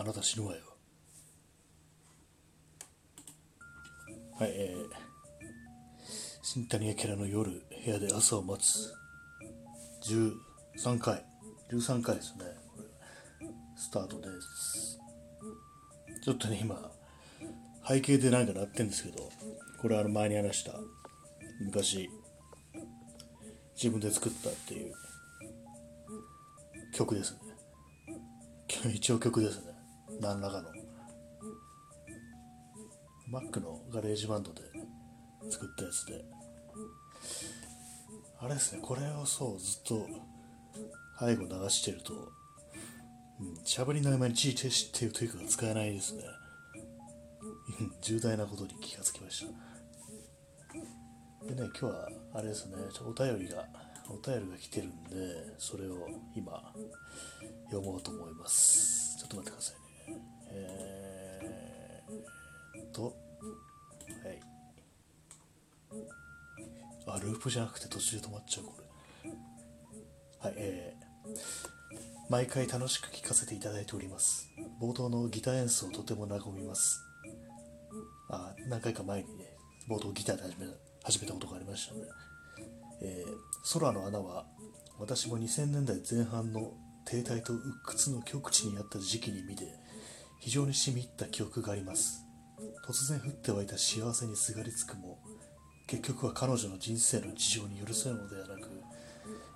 あなた死ぬわよ。はい、えー、新谷明の夜、部屋で朝を待つ。13回、13回ですね。スタートです。ちょっとね、今、背景でなんか鳴ってるんですけど、これあの前に話した、昔、自分で作ったっていう曲ですね。一応曲ですね。何らかの。Mac の GarageBand で作ったやつで。あれですね、これをそうずっと背後流してると、うん、喋りの合間に G 停止っていうテイクが使えないですね。重大なことに気がつきました。でね、今日はあれですね、お便りが、お便りが来てるんで、それを今、読もうと思います。ちょっと待ってくださいね。えー、と、はい。あ、ループじゃなくて途中で止まっちゃう、これ。はい、えー、毎回楽しく聴かせていただいております。冒頭のギター演奏とても和みます。あ、何回か前にね、冒頭ギターで始め始めたことがありましたね。えー、空の穴は私も2000年代前半の停滞と鬱屈の極地にあった時期に見て非常にしみ入った記憶があります。突然降って湧いた幸せにすがりつくも結局は彼女の人生の事情に許せるのではなく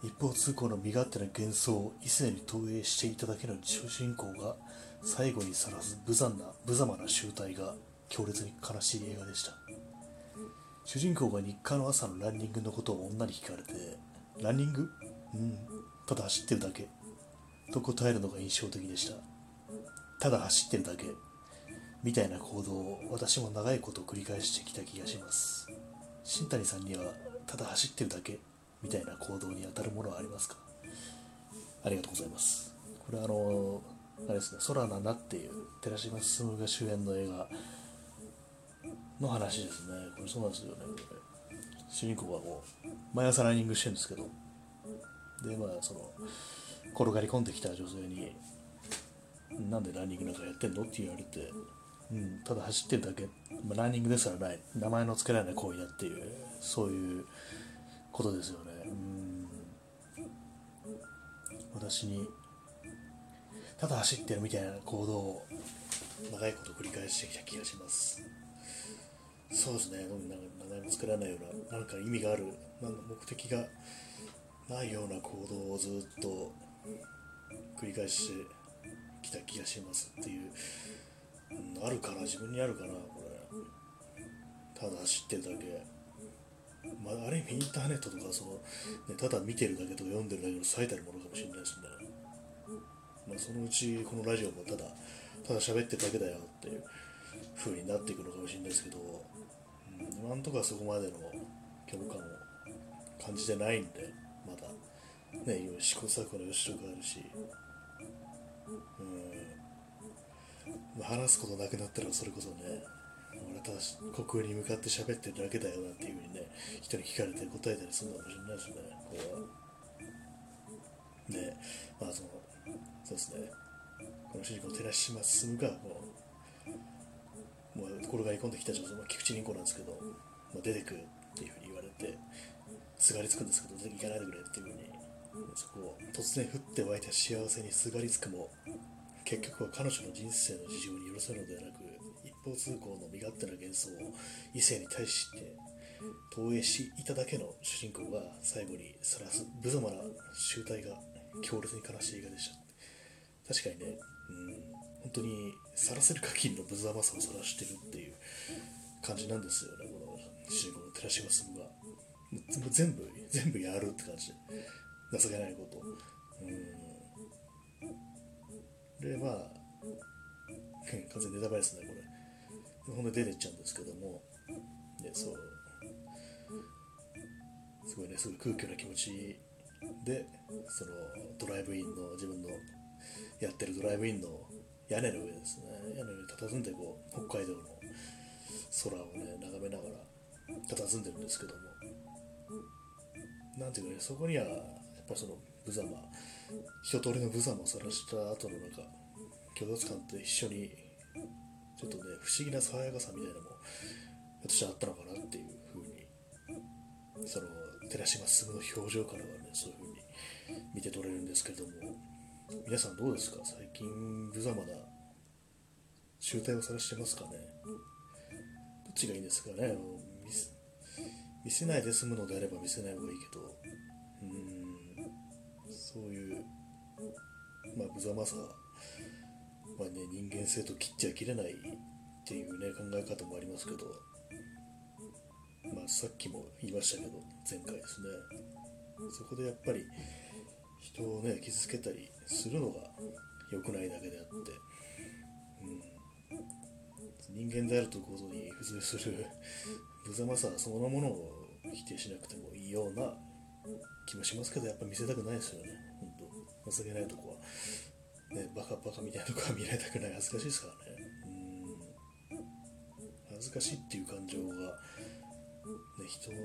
一方通行の身勝手な幻想を異性に投影していただけの主人公が最後にさらす無残な無様な集体が強烈に悲しい映画でした。主人公が日課の朝のランニングのことを女に聞かれてランニングうんただ走ってるだけと答えるのが印象的でした。ただ走ってるだけみたいな行動を私も長いこと繰り返してきた気がします。新谷さんにはただ走ってるだけみたいな行動に当たるものはありますか？ありがとうございます。これあのあれですね「空の穴」っていう寺島進が主演の映画の話ですね。これそうなんですよね。主人公はこう毎朝ランニングしてるんですけど。でまあその転がり込んできた女性に「なんでランニングなんかやってんの?」って言われて、うん、ただ走ってるだけ、まあ、ランニングですからない名前の付けられない行為だっていうそういうことですよね。うん私にただ走ってるみたいな行動を長いこと繰り返してきた気がします。そうですね、名前も作られないような、なんか意味がある、なんか目的がないような行動をずっと繰り返してきた気がしますっていう、うん、あるかな自分にあるかなこれ。ただ走ってるだけ。まあ、ある意味インターネットとかその、ね、ただ見てるだけとか読んでるだけの最たるものかもしれないですね、まあ、そのうちこのラジオもただただ喋ってるだけだよっていう風になっていくのかもしれないですけど、うん、今んとこはそこまでの虚無感を感じてないんでまだ。ね、今試行錯誤の吉とかあるし、うん、話すことなくなったらそれこそね、俺ただ国空に向かって喋ってるだけだよなっていうふうにね、人に聞かれて答えたりするのかもしれないしね、これは。で、まあその、そうですね、この主人公、寺島進がもう、もう転がり込んできた女性、まあ、菊池凛子なんですけど、まあ、出てくっていうふうに言われて、すがりつくんですけど、行かないでくれっていうふうにそこを突然降って湧いた幸せにすがりつくも結局は彼女の人生の事情に許せるのではなく一方通行の身勝手な幻想を異性に対して投影していただけの主人公が最後にさらす無様な集体が強烈に悲しい映画でした確かにね、うん、本当にさらせる限りの無様さをさらしてるっていう感じなんですよねこの主人公の寺島進が。全部全部やるって感じ。で情けないこと。うん、で、まあ、完全にネタバレですね、これ。ほんで出てっちゃうんですけども、で、そう、すごいね、すごい空虚な気持ちで、そのドライブインの、自分のやってるドライブインの屋根の上ですね、屋根の上に佇んでこう、北海道の空をね、眺めながら佇んでるんですけども、なんていうかね、そこにはぱその無様一通りの無様を晒した後のなんか虚脱感と一緒にちょっとね不思議な爽やかさみたいなのも私はあったのかなっていうふうにその寺島進の表情からはねそういうふうに見て取れるんですけれども皆さんどうですか？最近無様な集大をさらしてますかね？どっちがいいんですかね？見せないで済むのであれば見せない方がいいけど。うん。まさまあね人間性と切っちゃ切れないっていうね考え方もありますけどまあさっきも言いましたけど前回ですね。そこでやっぱり人をね傷つけたりするのが良くないだけであって、うん、人間であるということに付随する無様さそのものを否定しなくてもいいような気もしますけどやっぱ見せたくないですよね本当。情けないとこは。ねバカバカみたいなとこは見られたくない。恥ずかしいですからね。うん。恥ずかしいっていう感情が、ね、人の、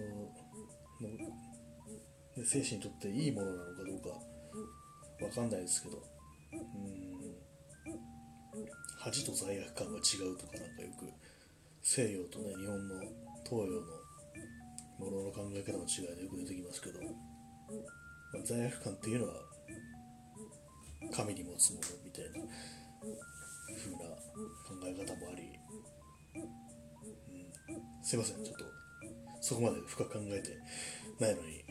ね、精神にとっていいものなのかどうかわかんないですけど。うん。恥と罪悪感が違うとかなんかよく西洋とね日本の東洋のものの考え方の違いでよく出てきますけど、まあ、罪悪感っていうのは神に持つものみたいな風な考え方もあり、うん、すいません。ちょっとそこまで深く考えてないのに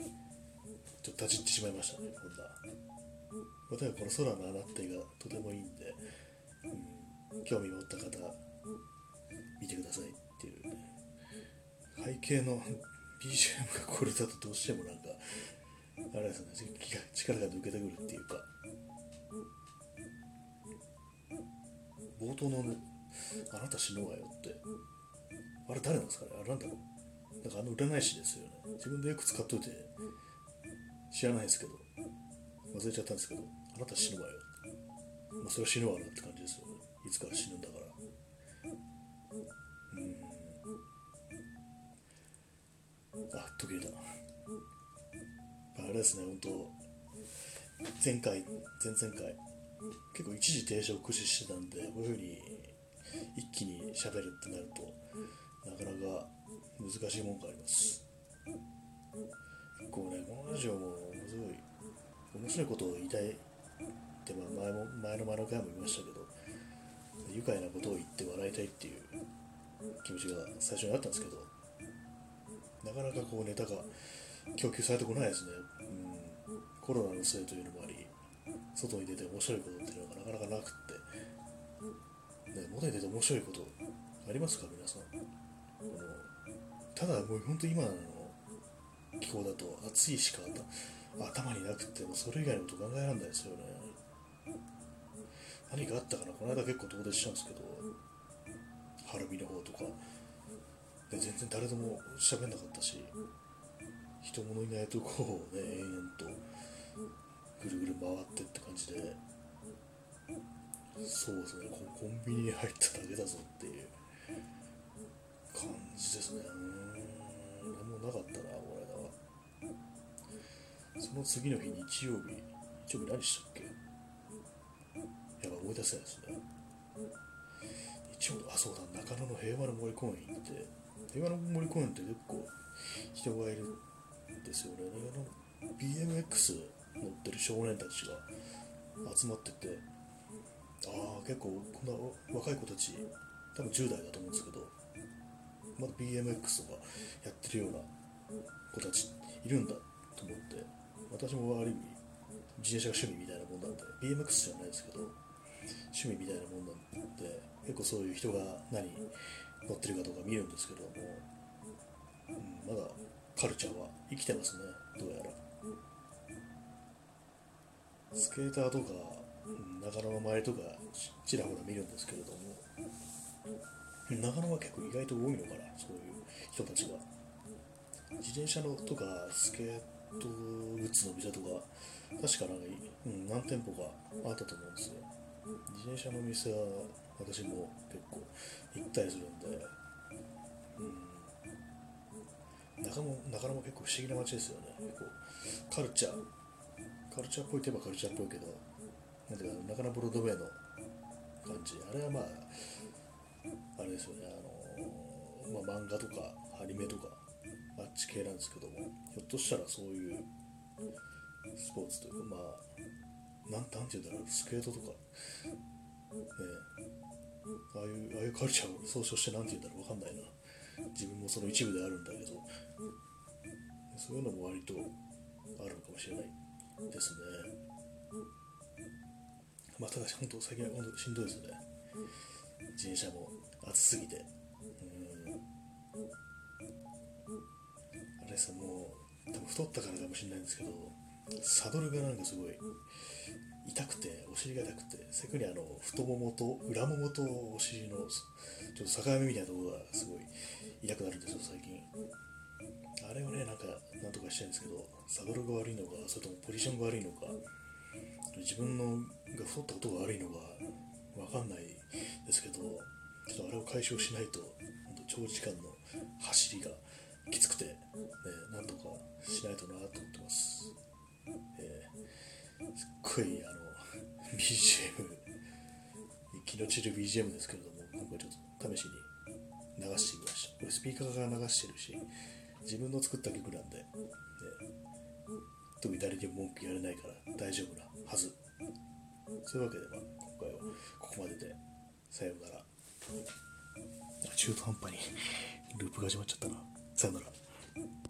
ちょっと立ち入ってしまいましたね。こんな例えばこの空の穴ってがとてもいいんで、うん、興味を持った方見てくださいっていう。ね背景の BGM がこれだとどうしてもなんかあれですね。力が抜けてくるっていうか。冒頭の、ね「あなた死ぬわよ」って。あれ誰なんですかね？あれなんだろう？なんかあの占い師ですよね。自分でよく使っといて知らないですけど忘れちゃったんですけどあなた死ぬわよ。まあそれは死ぬわなって感じですよね。いつか死ぬんだから。あ途切れたあれですね本当前回前々回結構一時停止を駆使してたんでこういうふうに一気に喋るってなるとなかなか難しいもんがあります。結構ねこのラジオものすごい面白いことを言いたいってまあ前も前の前の回も言いましたけど愉快なことを言って笑いたいっていう気持ちが最初にあったんですけどなかなかこうネタが供給されてこないですね、うん、コロナのせいというのも外に出て面白いことっていうのがなかなかなくって、ね、外に出て面白いことありますか？皆さん。このただもう本当今の気候だと暑いしか頭になくてもそれ以外のこと考えられないですよね。何かあったかな？この間結構遠出したんですけど晴海の方とか。で全然誰とも喋んなかったし人物いないとこをね延々と。ぐるぐる回ってって感じでそうですねコンビニに入っただけだぞっていう感じですね。うん。何もなかったなこれだその次の日日曜日日曜日何したっけ？やばい思い出せないですね。日曜日あそうだ中野の平和の森公園行って平和の森公園って結構人がいるんですよね。BMX 乗ってる少年たちが集まってて、ああ、結構こんな若い子たち、多分10代だと思うんですけど、まだ BMX とかやってるような子たちいるんだと思って、私もある意味、自転車が趣味みたいなもんなんで、BMX じゃないですけど、趣味みたいなもんなんで、結構そういう人が何乗ってるかどうか見るんですけども、うん、まだカルチャーは生きてますねどうやら。スケーターとか、うん、中野の周りとかちらほら見るんですけれども。長野は結構意外と多いのかなそういう人たちが。自転車のとかスケートグッズの店とか確かなんか、うん、何店舗かあったと思うんですよ。自転車の店は私も結構行ったりするんで、うん、中野中野も結構不思議な街ですよね。結構カルチャーカルチャーっぽいといえばカルチャーっぽいけどなんていうか中野ブロードウェイの感じ。あれはまああれですよね。あの、まあ、漫画とかアニメとかあっち系なんですけどもひょっとしたらそういうスポーツというかまあなんなんていうんだろうスケートとか、ね、ああいうああいうカルチャーを総称してなんていうんだろうわかんないな。自分もその一部であるんだけどそういうのも割とあるのかもしれない。ですね。まあただし本当最近は本当しんどいですね。自転車も暑すぎて。あれですもう多分太ったからかもしれないんですけどサドルがなんかすごい痛くてお尻が痛くて逆にあの太ももと裏ももとお尻のちょっと境目みたいなところがすごい痛くなるんですよ最近。あれをねなんかなんとかしたいんですけどサドルが悪いのかそれともポジションが悪いのか自分のが太ったことが悪いのかわかんないですけどちょっとあれを解消しないと本当長時間の走りがきつくて、ね、なんとかしないとなと思ってます、えーすっごいあの BGM 気の散る BGM ですけれども今回ちょっと試しに流してみました。これスピーカーが流してるし自分の作った曲なんで、ね、特に誰にも文句言われないから大丈夫なはず。そういうわけで、まあ、今回はここまででさようなら。中途半端にループが始まっちゃったな。さようなら。